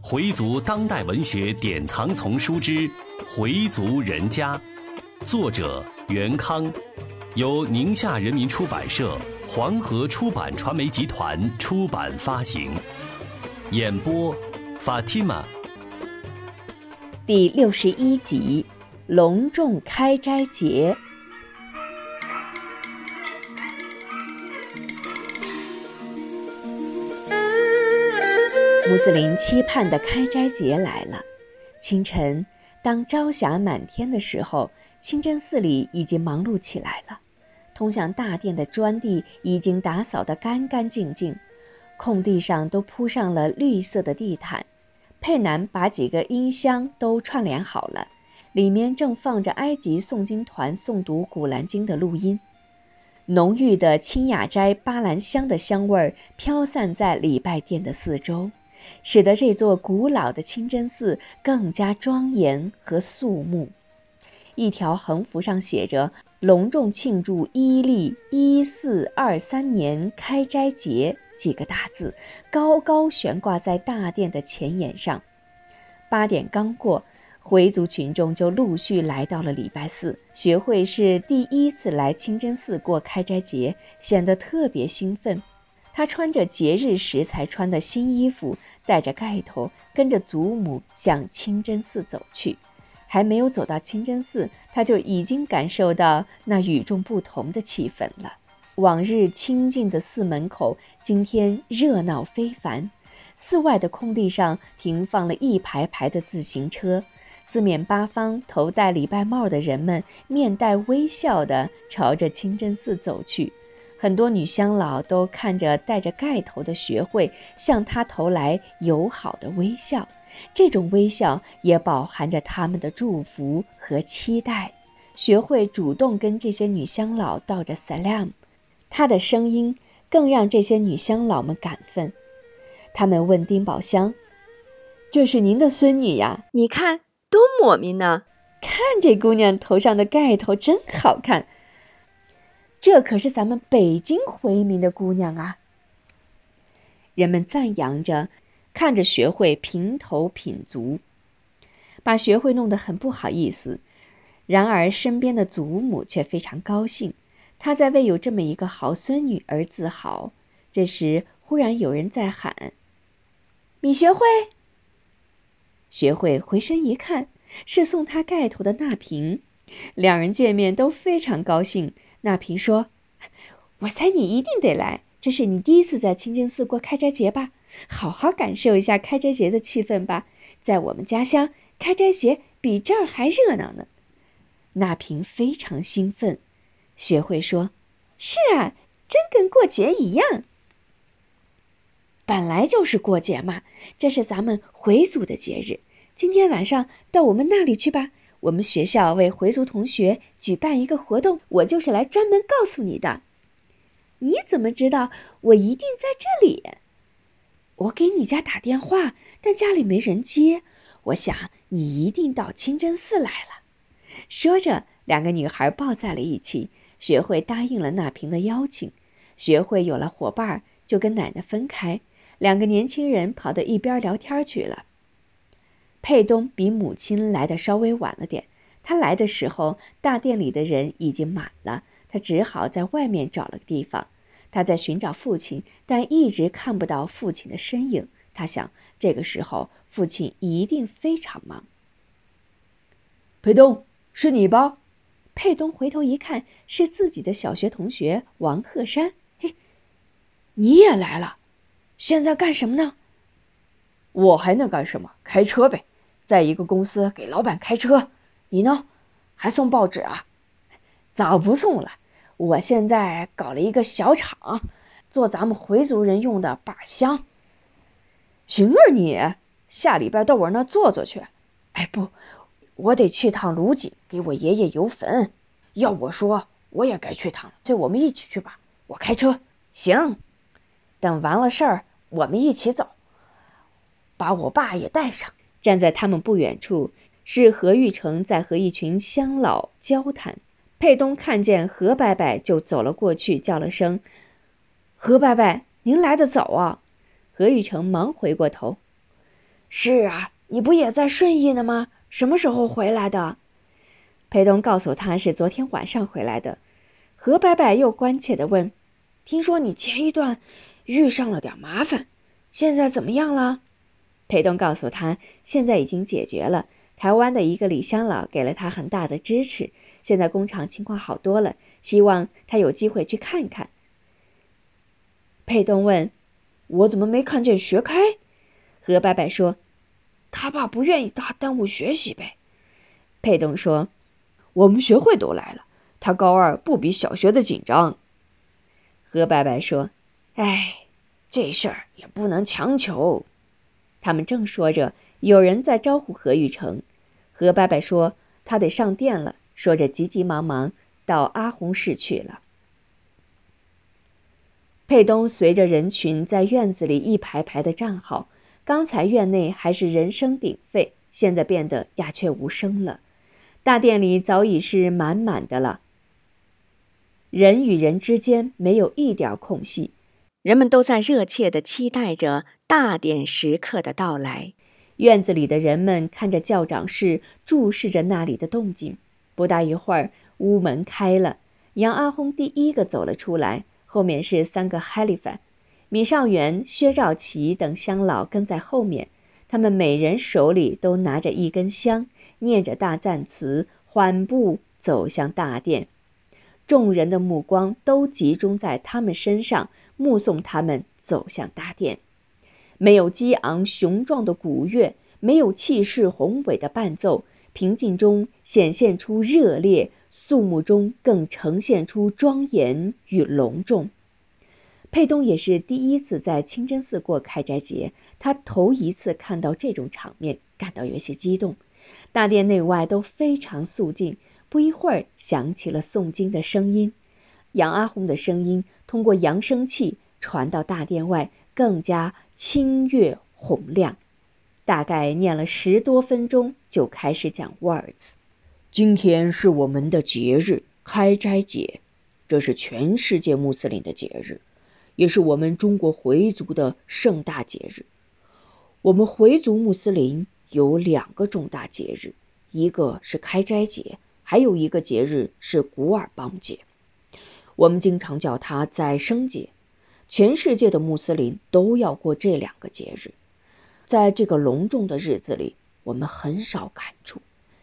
回族当代文学典藏丛书之《回族人家》，作者袁康，由宁夏人民出版社、黄河出版传媒集团出版发行。演播：Fatima。第六十一集：隆重开斋节。穆斯林期盼的开斋节来了。清晨，当朝霞满天的时候，清真寺里已经忙碌起来了。通向大殿的砖地已经打扫得干干净净，空地上都铺上了绿色的地毯。佩南把几个音箱都串联好了，里面正放着埃及诵经团诵读《古兰经》的录音。浓郁的清雅斋巴兰香的香味儿飘散在礼拜殿的四周。使得这座古老的清真寺更加庄严和肃穆。一条横幅上写着“隆重庆祝伊利一四二三年开斋节”几个大字，高高悬挂在大殿的前檐上。八点刚过，回族群众就陆续来到了礼拜寺。学会是第一次来清真寺过开斋节，显得特别兴奋。他穿着节日时才穿的新衣服，戴着盖头，跟着祖母向清真寺走去。还没有走到清真寺，他就已经感受到那与众不同的气氛了。往日清静的寺门口，今天热闹非凡。寺外的空地上停放了一排排的自行车，四面八方头戴礼拜帽的人们面带微笑地朝着清真寺走去。很多女乡老都看着戴着盖头的学会，向他投来友好的微笑，这种微笑也饱含着他们的祝福和期待。学会主动跟这些女乡老道着 salam，他的声音更让这些女乡老们感奋。他们问丁宝香：“这是您的孙女呀？你看多抹咪呢！看这姑娘头上的盖头真好看。”这可是咱们北京回民的姑娘啊！人们赞扬着，看着学会平头品足，把学会弄得很不好意思。然而身边的祖母却非常高兴，她在为有这么一个好孙女而自豪。这时，忽然有人在喊：“米学会！”学会回身一看，是送他盖头的那平。两人见面都非常高兴。那平说：“我猜你一定得来，这是你第一次在清真寺过开斋节吧？好好感受一下开斋节的气氛吧。在我们家乡，开斋节比这儿还热闹呢。”那平非常兴奋。学会说：“是啊，真跟过节一样。本来就是过节嘛，这是咱们回族的节日。今天晚上到我们那里去吧。”我们学校为回族同学举办一个活动，我就是来专门告诉你的。你怎么知道我一定在这里？我给你家打电话，但家里没人接。我想你一定到清真寺来了。说着，两个女孩抱在了一起。学会答应了那平的邀请。学会有了伙伴，就跟奶奶分开，两个年轻人跑到一边聊天去了。佩东比母亲来的稍微晚了点，他来的时候，大殿里的人已经满了，他只好在外面找了个地方。他在寻找父亲，但一直看不到父亲的身影。他想，这个时候父亲一定非常忙。佩东，是你吧？佩东回头一看，是自己的小学同学王鹤山。嘿，你也来了，现在干什么呢？我还能干什么？开车呗。在一个公司给老板开车，你呢？还送报纸啊？早不送了。我现在搞了一个小厂，做咱们回族人用的把香。行啊，你下礼拜到我那坐坐去。哎不，我得去趟卢锦给我爷爷游坟。要我说，我也该去趟了。这我们一起去吧。我开车。行，等完了事儿，我们一起走。把我爸也带上。站在他们不远处，是何玉成在和一群乡老交谈。佩东看见何伯伯，就走了过去，叫了声：“何伯伯，您来得早啊！”何玉成忙回过头：“是啊，你不也在顺义呢吗？什么时候回来的？裴东告诉他是昨天晚上回来的。何伯伯又关切地问：“听说你前一段遇上了点麻烦，现在怎么样了？”裴东告诉他，现在已经解决了。台湾的一个李乡老给了他很大的支持，现在工厂情况好多了，希望他有机会去看看。裴东问：“我怎么没看见学开？”何伯伯说：“他爸不愿意他耽误学习呗。”裴东说：“我们学会都来了。”他高二不比小学的紧张，何伯伯说：“哎，这事儿也不能强求。”他们正说着，有人在招呼何玉成。何伯伯说：“他得上殿了。”说着，急急忙忙到阿红室去了。佩东随着人群在院子里一排排的站好。刚才院内还是人声鼎沸，现在变得鸦雀无声了。大殿里早已是满满的了。人与人之间没有一点空隙，人们都在热切地期待着大典时刻的到来。院子里的人们看着教长室，注视着那里的动静。不大一会儿，屋门开了，杨阿轰第一个走了出来，后面是三个哈利凡，米少元、薛兆奇等乡老跟在后面。他们每人手里都拿着一根香，念着大赞词，缓步走向大殿。众人的目光都集中在他们身上，目送他们走向大殿。没有激昂雄壮的鼓乐，没有气势宏伟的伴奏，平静中显现出热烈，肃穆中更呈现出庄严与隆重。佩东也是第一次在清真寺过开斋节，他头一次看到这种场面，感到有些激动。大殿内外都非常肃静。不一会儿，响起了诵经的声音，杨阿红的声音通过扬声器传到大殿外，更加清越洪亮。大概念了十多分钟，就开始讲 words。今天是我们的节日——开斋节，这是全世界穆斯林的节日，也是我们中国回族的盛大节日。我们回族穆斯林有两个重大节日，一个是开斋节。还有一个节日是古尔邦节，我们经常叫它再生节。全世界的穆斯林都要过这两个节日。在这个隆重的日子里，我们很少感触。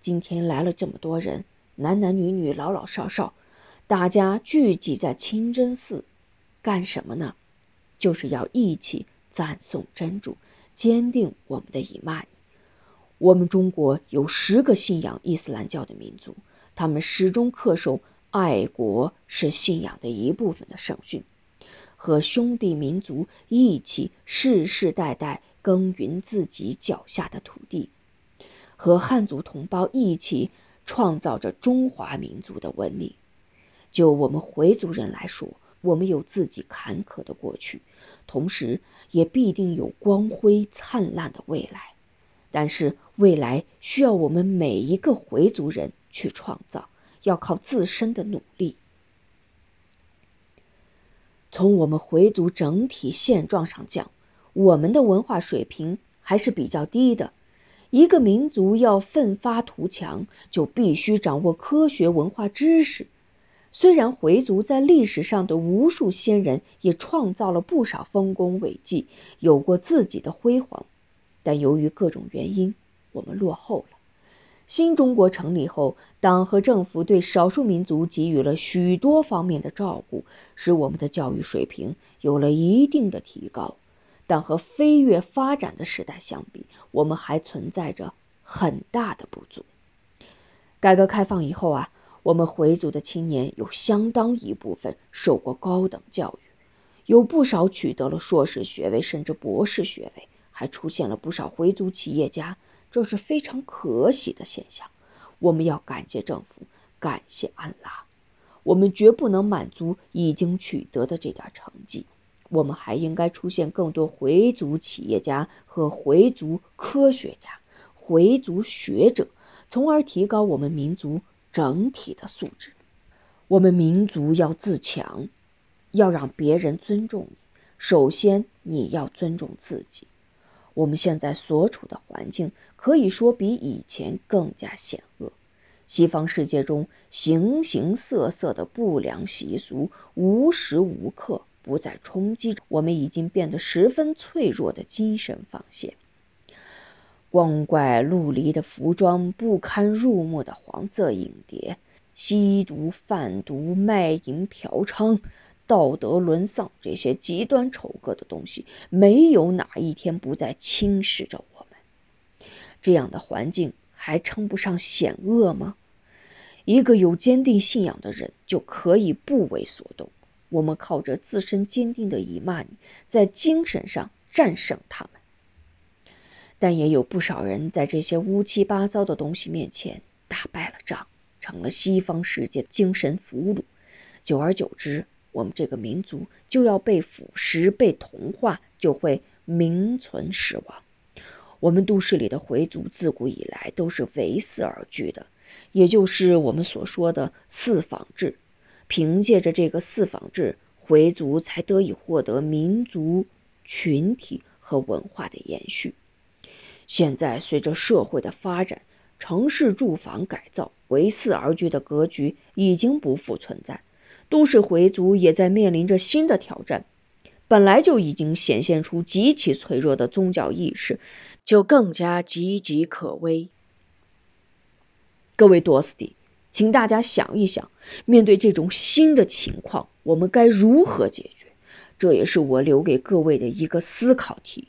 今天来了这么多人，男男女女、老老少少，大家聚集在清真寺，干什么呢？就是要一起赞颂真主，坚定我们的伊曼。我们中国有十个信仰伊斯兰教的民族，他们始终恪守“爱国是信仰的一部分”的圣训，和兄弟民族一起世世代代耕耘自己脚下的土地，和汉族同胞一起创造着中华民族的文明。就我们回族人来说，我们有自己坎坷的过去，同时也必定有光辉灿烂的未来。但是未来需要我们每一个回族人去创造，要靠自身的努力。从我们回族整体现状上讲，我们的文化水平还是比较低的。一个民族要奋发图强，就必须掌握科学文化知识。虽然回族在历史上的无数先人也创造了不少丰功伟绩，有过自己的辉煌。但由于各种原因，我们落后了。新中国成立后，党和政府对少数民族给予了许多方面的照顾，使我们的教育水平有了一定的提高。但和飞跃发展的时代相比，我们还存在着很大的不足。改革开放以后啊，我们回族的青年有相当一部分受过高等教育，有不少取得了硕士学位甚至博士学位。还出现了不少回族企业家，这是非常可喜的现象。我们要感谢政府，感谢安拉。我们绝不能满足已经取得的这点成绩，我们还应该出现更多回族企业家和回族科学家、回族学者，从而提高我们民族整体的素质。我们民族要自强，要让别人尊重你，首先你要尊重自己。我们现在所处的环境可以说比以前更加险恶。西方世界中形形色色的不良习俗，无时无刻不在冲击着我们已经变得十分脆弱的精神防线。光怪陆离的服装，不堪入目的黄色影碟，吸毒、贩毒、卖淫、嫖娼。道德沦丧，这些极端丑恶的东西，没有哪一天不再侵蚀着我们。这样的环境还称不上险恶吗？一个有坚定信仰的人就可以不为所动。我们靠着自身坚定的以慢，在精神上战胜他们。但也有不少人在这些乌七八糟的东西面前打败了仗，成了西方世界精神俘虏。久而久之，我们这个民族就要被腐蚀、被同化，就会名存实亡。我们都市里的回族自古以来都是围寺而居的，也就是我们所说的四坊制。凭借着这个四坊制，回族才得以获得民族群体和文化的延续。现在，随着社会的发展，城市住房改造，围寺而居的格局已经不复存在。都市回族也在面临着新的挑战，本来就已经显现出极其脆弱的宗教意识，就更加岌岌可危。各位多斯蒂，请大家想一想，面对这种新的情况，我们该如何解决？这也是我留给各位的一个思考题。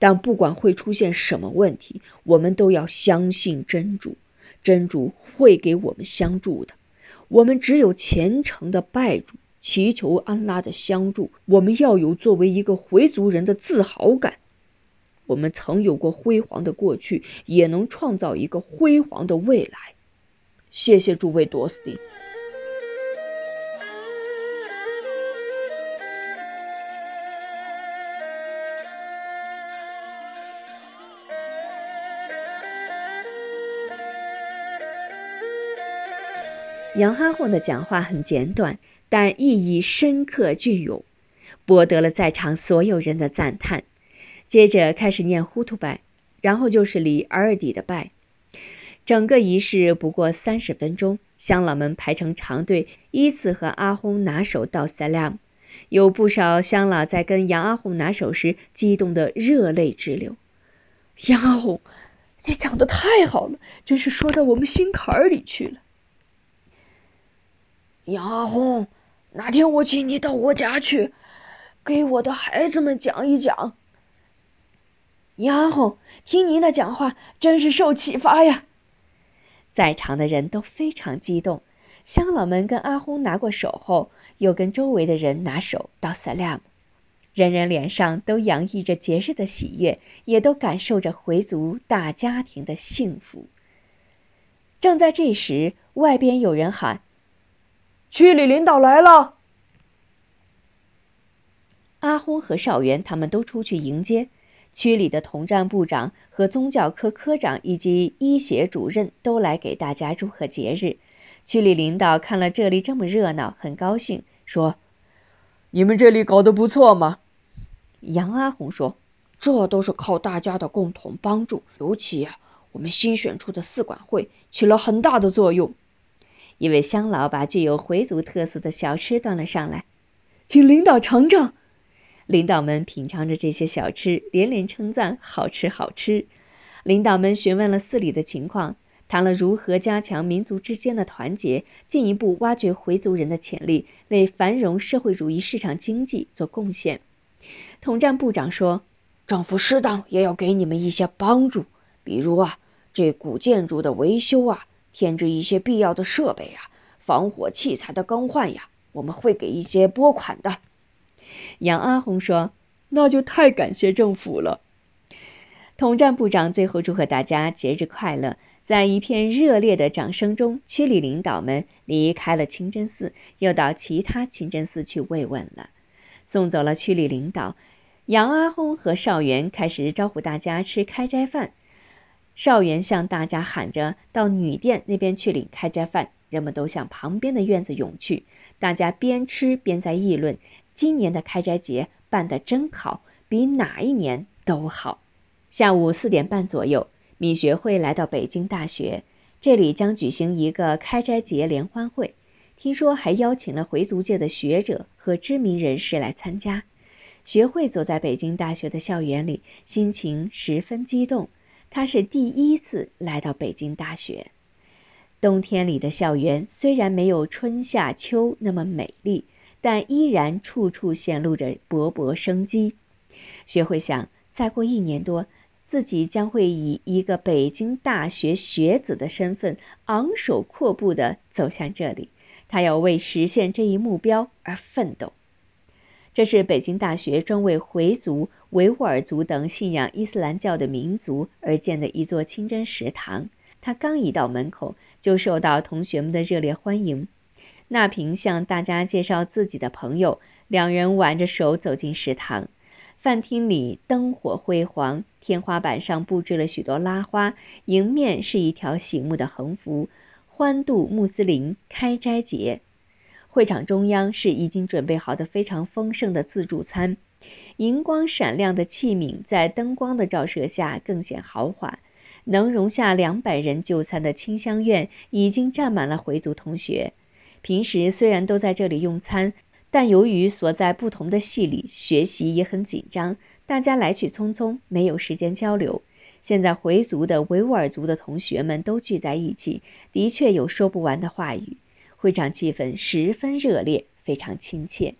但不管会出现什么问题，我们都要相信真主，真主会给我们相助的。我们只有虔诚的拜主，祈求安拉的相助。我们要有作为一个回族人的自豪感。我们曾有过辉煌的过去，也能创造一个辉煌的未来。谢谢诸位多斯蒂。杨哈洪的讲话很简短，但意义深刻隽永，博得了在场所有人的赞叹。接着开始念呼图拜，然后就是礼尔底的拜。整个仪式不过三十分钟，乡老们排成长队，依次和阿訇拿手道 salam。有不少乡老在跟杨阿訇拿手时，激动得热泪直流。杨阿訇，你讲的太好了，真是说到我们心坎儿里去了。杨阿红，哪天我请你到我家去，给我的孩子们讲一讲。杨阿红，听您的讲话真是受启发呀！在场的人都非常激动。乡老们跟阿轰拿过手后，又跟周围的人拿手道 salam，人人脸上都洋溢着节日的喜悦，也都感受着回族大家庭的幸福。正在这时，外边有人喊。区里领导来了。阿轰和少元他们都出去迎接，区里的统战部长和宗教科科长以及医协主任都来给大家祝贺节日。区里领导看了这里这么热闹，很高兴，说：“你们这里搞得不错嘛。”杨阿红说：“这都是靠大家的共同帮助，尤其我们新选出的四管会起了很大的作用。”一位乡老把具有回族特色的小吃端了上来，请领导尝尝。领导们品尝着这些小吃，连连称赞好吃好吃。领导们询问了寺里的情况，谈了如何加强民族之间的团结，进一步挖掘回族人的潜力，为繁荣社会主义市场经济做贡献。统战部长说：“政府适当也要给你们一些帮助，比如啊，这古建筑的维修啊。”添置一些必要的设备呀，防火器材的更换呀，我们会给一些拨款的。杨阿红说：“那就太感谢政府了。”统战部长最后祝贺大家节日快乐，在一片热烈的掌声中，区里领导们离开了清真寺，又到其他清真寺去慰问了。送走了区里领导，杨阿红和少元开始招呼大家吃开斋饭。少元向大家喊着：“到女店那边去领开斋饭。”人们都向旁边的院子涌去，大家边吃边在议论：“今年的开斋节办得真好，比哪一年都好。下午四点半左右，米学会来到北京大学，这里将举行一个开斋节联欢会，听说还邀请了回族界的学者和知名人士来参加。学会走在北京大学的校园里，心情十分激动。他是第一次来到北京大学。冬天里的校园虽然没有春夏秋那么美丽，但依然处处显露着勃勃生机。学会想，再过一年多，自己将会以一个北京大学学子的身份昂首阔步地走向这里。他要为实现这一目标而奋斗。这是北京大学专为回族、维吾尔族等信仰伊斯兰教的民族而建的一座清真食堂。他刚一到门口，就受到同学们的热烈欢迎。那平向大家介绍自己的朋友，两人挽着手走进食堂。饭厅里灯火辉煌，天花板上布置了许多拉花，迎面是一条醒目的横幅：“欢度穆斯林开斋节。”会场中央是已经准备好的非常丰盛的自助餐，银光闪亮的器皿在灯光的照射下更显豪华。能容下两百人就餐的清香院已经站满了回族同学。平时虽然都在这里用餐，但由于所在不同的系里，学习也很紧张，大家来去匆匆，没有时间交流。现在回族的、维吾尔族的同学们都聚在一起，的确有说不完的话语。会场气氛十分热烈，非常亲切。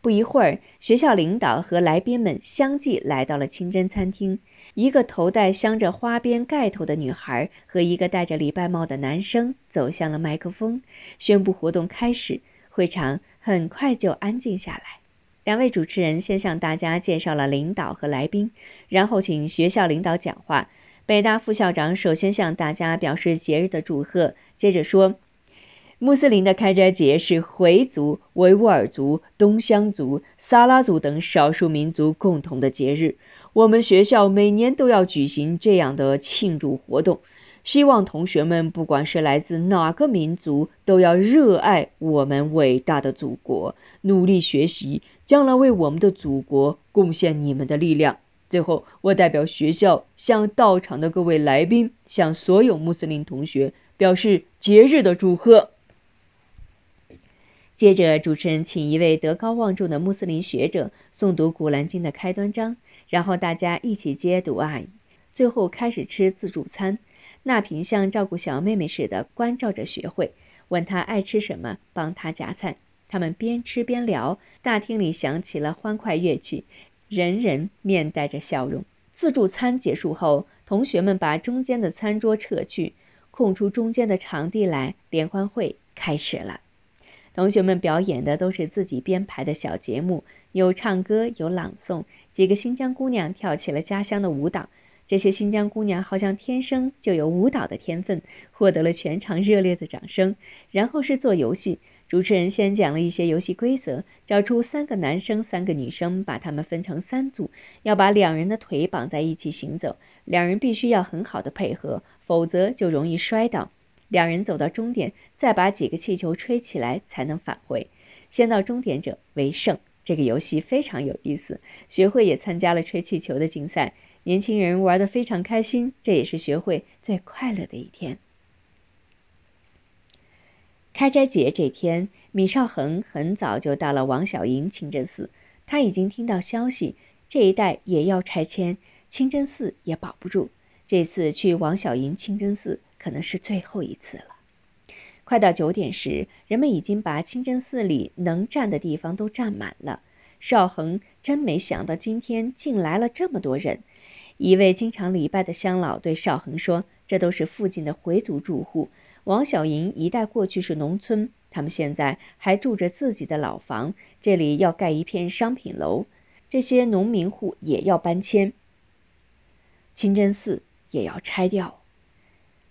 不一会儿，学校领导和来宾们相继来到了清真餐厅。一个头戴镶着花边盖头的女孩和一个戴着礼拜帽的男生走向了麦克风，宣布活动开始。会场很快就安静下来。两位主持人先向大家介绍了领导和来宾，然后请学校领导讲话。北大副校长首先向大家表示节日的祝贺，接着说：“穆斯林的开斋节是回族、维吾尔族、东乡族、撒拉族等少数民族共同的节日。”我们学校每年都要举行这样的庆祝活动，希望同学们不管是来自哪个民族，都要热爱我们伟大的祖国，努力学习，将来为我们的祖国贡献你们的力量。最后，我代表学校向到场的各位来宾，向所有穆斯林同学表示节日的祝贺。接着，主持人请一位德高望重的穆斯林学者诵读《古兰经》的开端章。然后大家一起接读啊，最后开始吃自助餐。那平像照顾小妹妹似的关照着学会，问她爱吃什么，帮她夹菜。他们边吃边聊，大厅里响起了欢快乐曲，人人面带着笑容。自助餐结束后，同学们把中间的餐桌撤去，空出中间的场地来，联欢会开始了。同学们表演的都是自己编排的小节目，有唱歌，有朗诵。几个新疆姑娘跳起了家乡的舞蹈。这些新疆姑娘好像天生就有舞蹈的天分，获得了全场热烈的掌声。然后是做游戏，主持人先讲了一些游戏规则，找出三个男生、三个女生，把他们分成三组，要把两人的腿绑在一起行走，两人必须要很好的配合，否则就容易摔倒。两人走到终点，再把几个气球吹起来才能返回。先到终点者为胜。这个游戏非常有意思，学会也参加了吹气球的竞赛，年轻人玩得非常开心。这也是学会最快乐的一天。开斋节这天，米少恒很早就到了王小营清真寺。他已经听到消息，这一带也要拆迁，清真寺也保不住。这次去王小营清真寺。可能是最后一次了。快到九点时，人们已经把清真寺里能站的地方都站满了。邵恒真没想到今天竟来了这么多人。一位经常礼拜的乡老对邵恒说：“这都是附近的回族住户。王小营一带过去是农村，他们现在还住着自己的老房，这里要盖一片商品楼，这些农民户也要搬迁，清真寺也要拆掉。”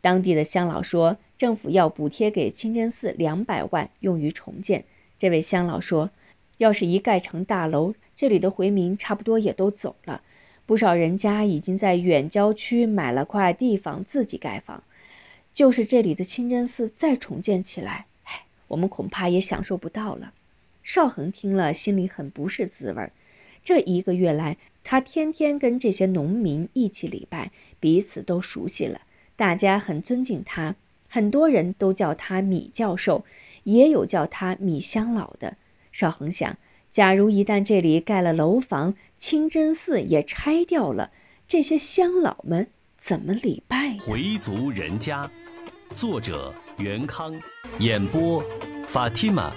当地的乡老说，政府要补贴给清真寺两百万，用于重建。这位乡老说，要是一盖成大楼，这里的回民差不多也都走了。不少人家已经在远郊区买了块地方自己盖房。就是这里的清真寺再重建起来，唉，我们恐怕也享受不到了。邵恒听了，心里很不是滋味儿。这一个月来，他天天跟这些农民一起礼拜，彼此都熟悉了，大家很尊敬他，很多人都叫他米教授，也有叫他米乡老的。邵恒想，假如一旦这里盖了楼房，清真寺也拆掉了，这些乡老们怎么礼拜？回族人家，作者袁康，演播法蒂玛。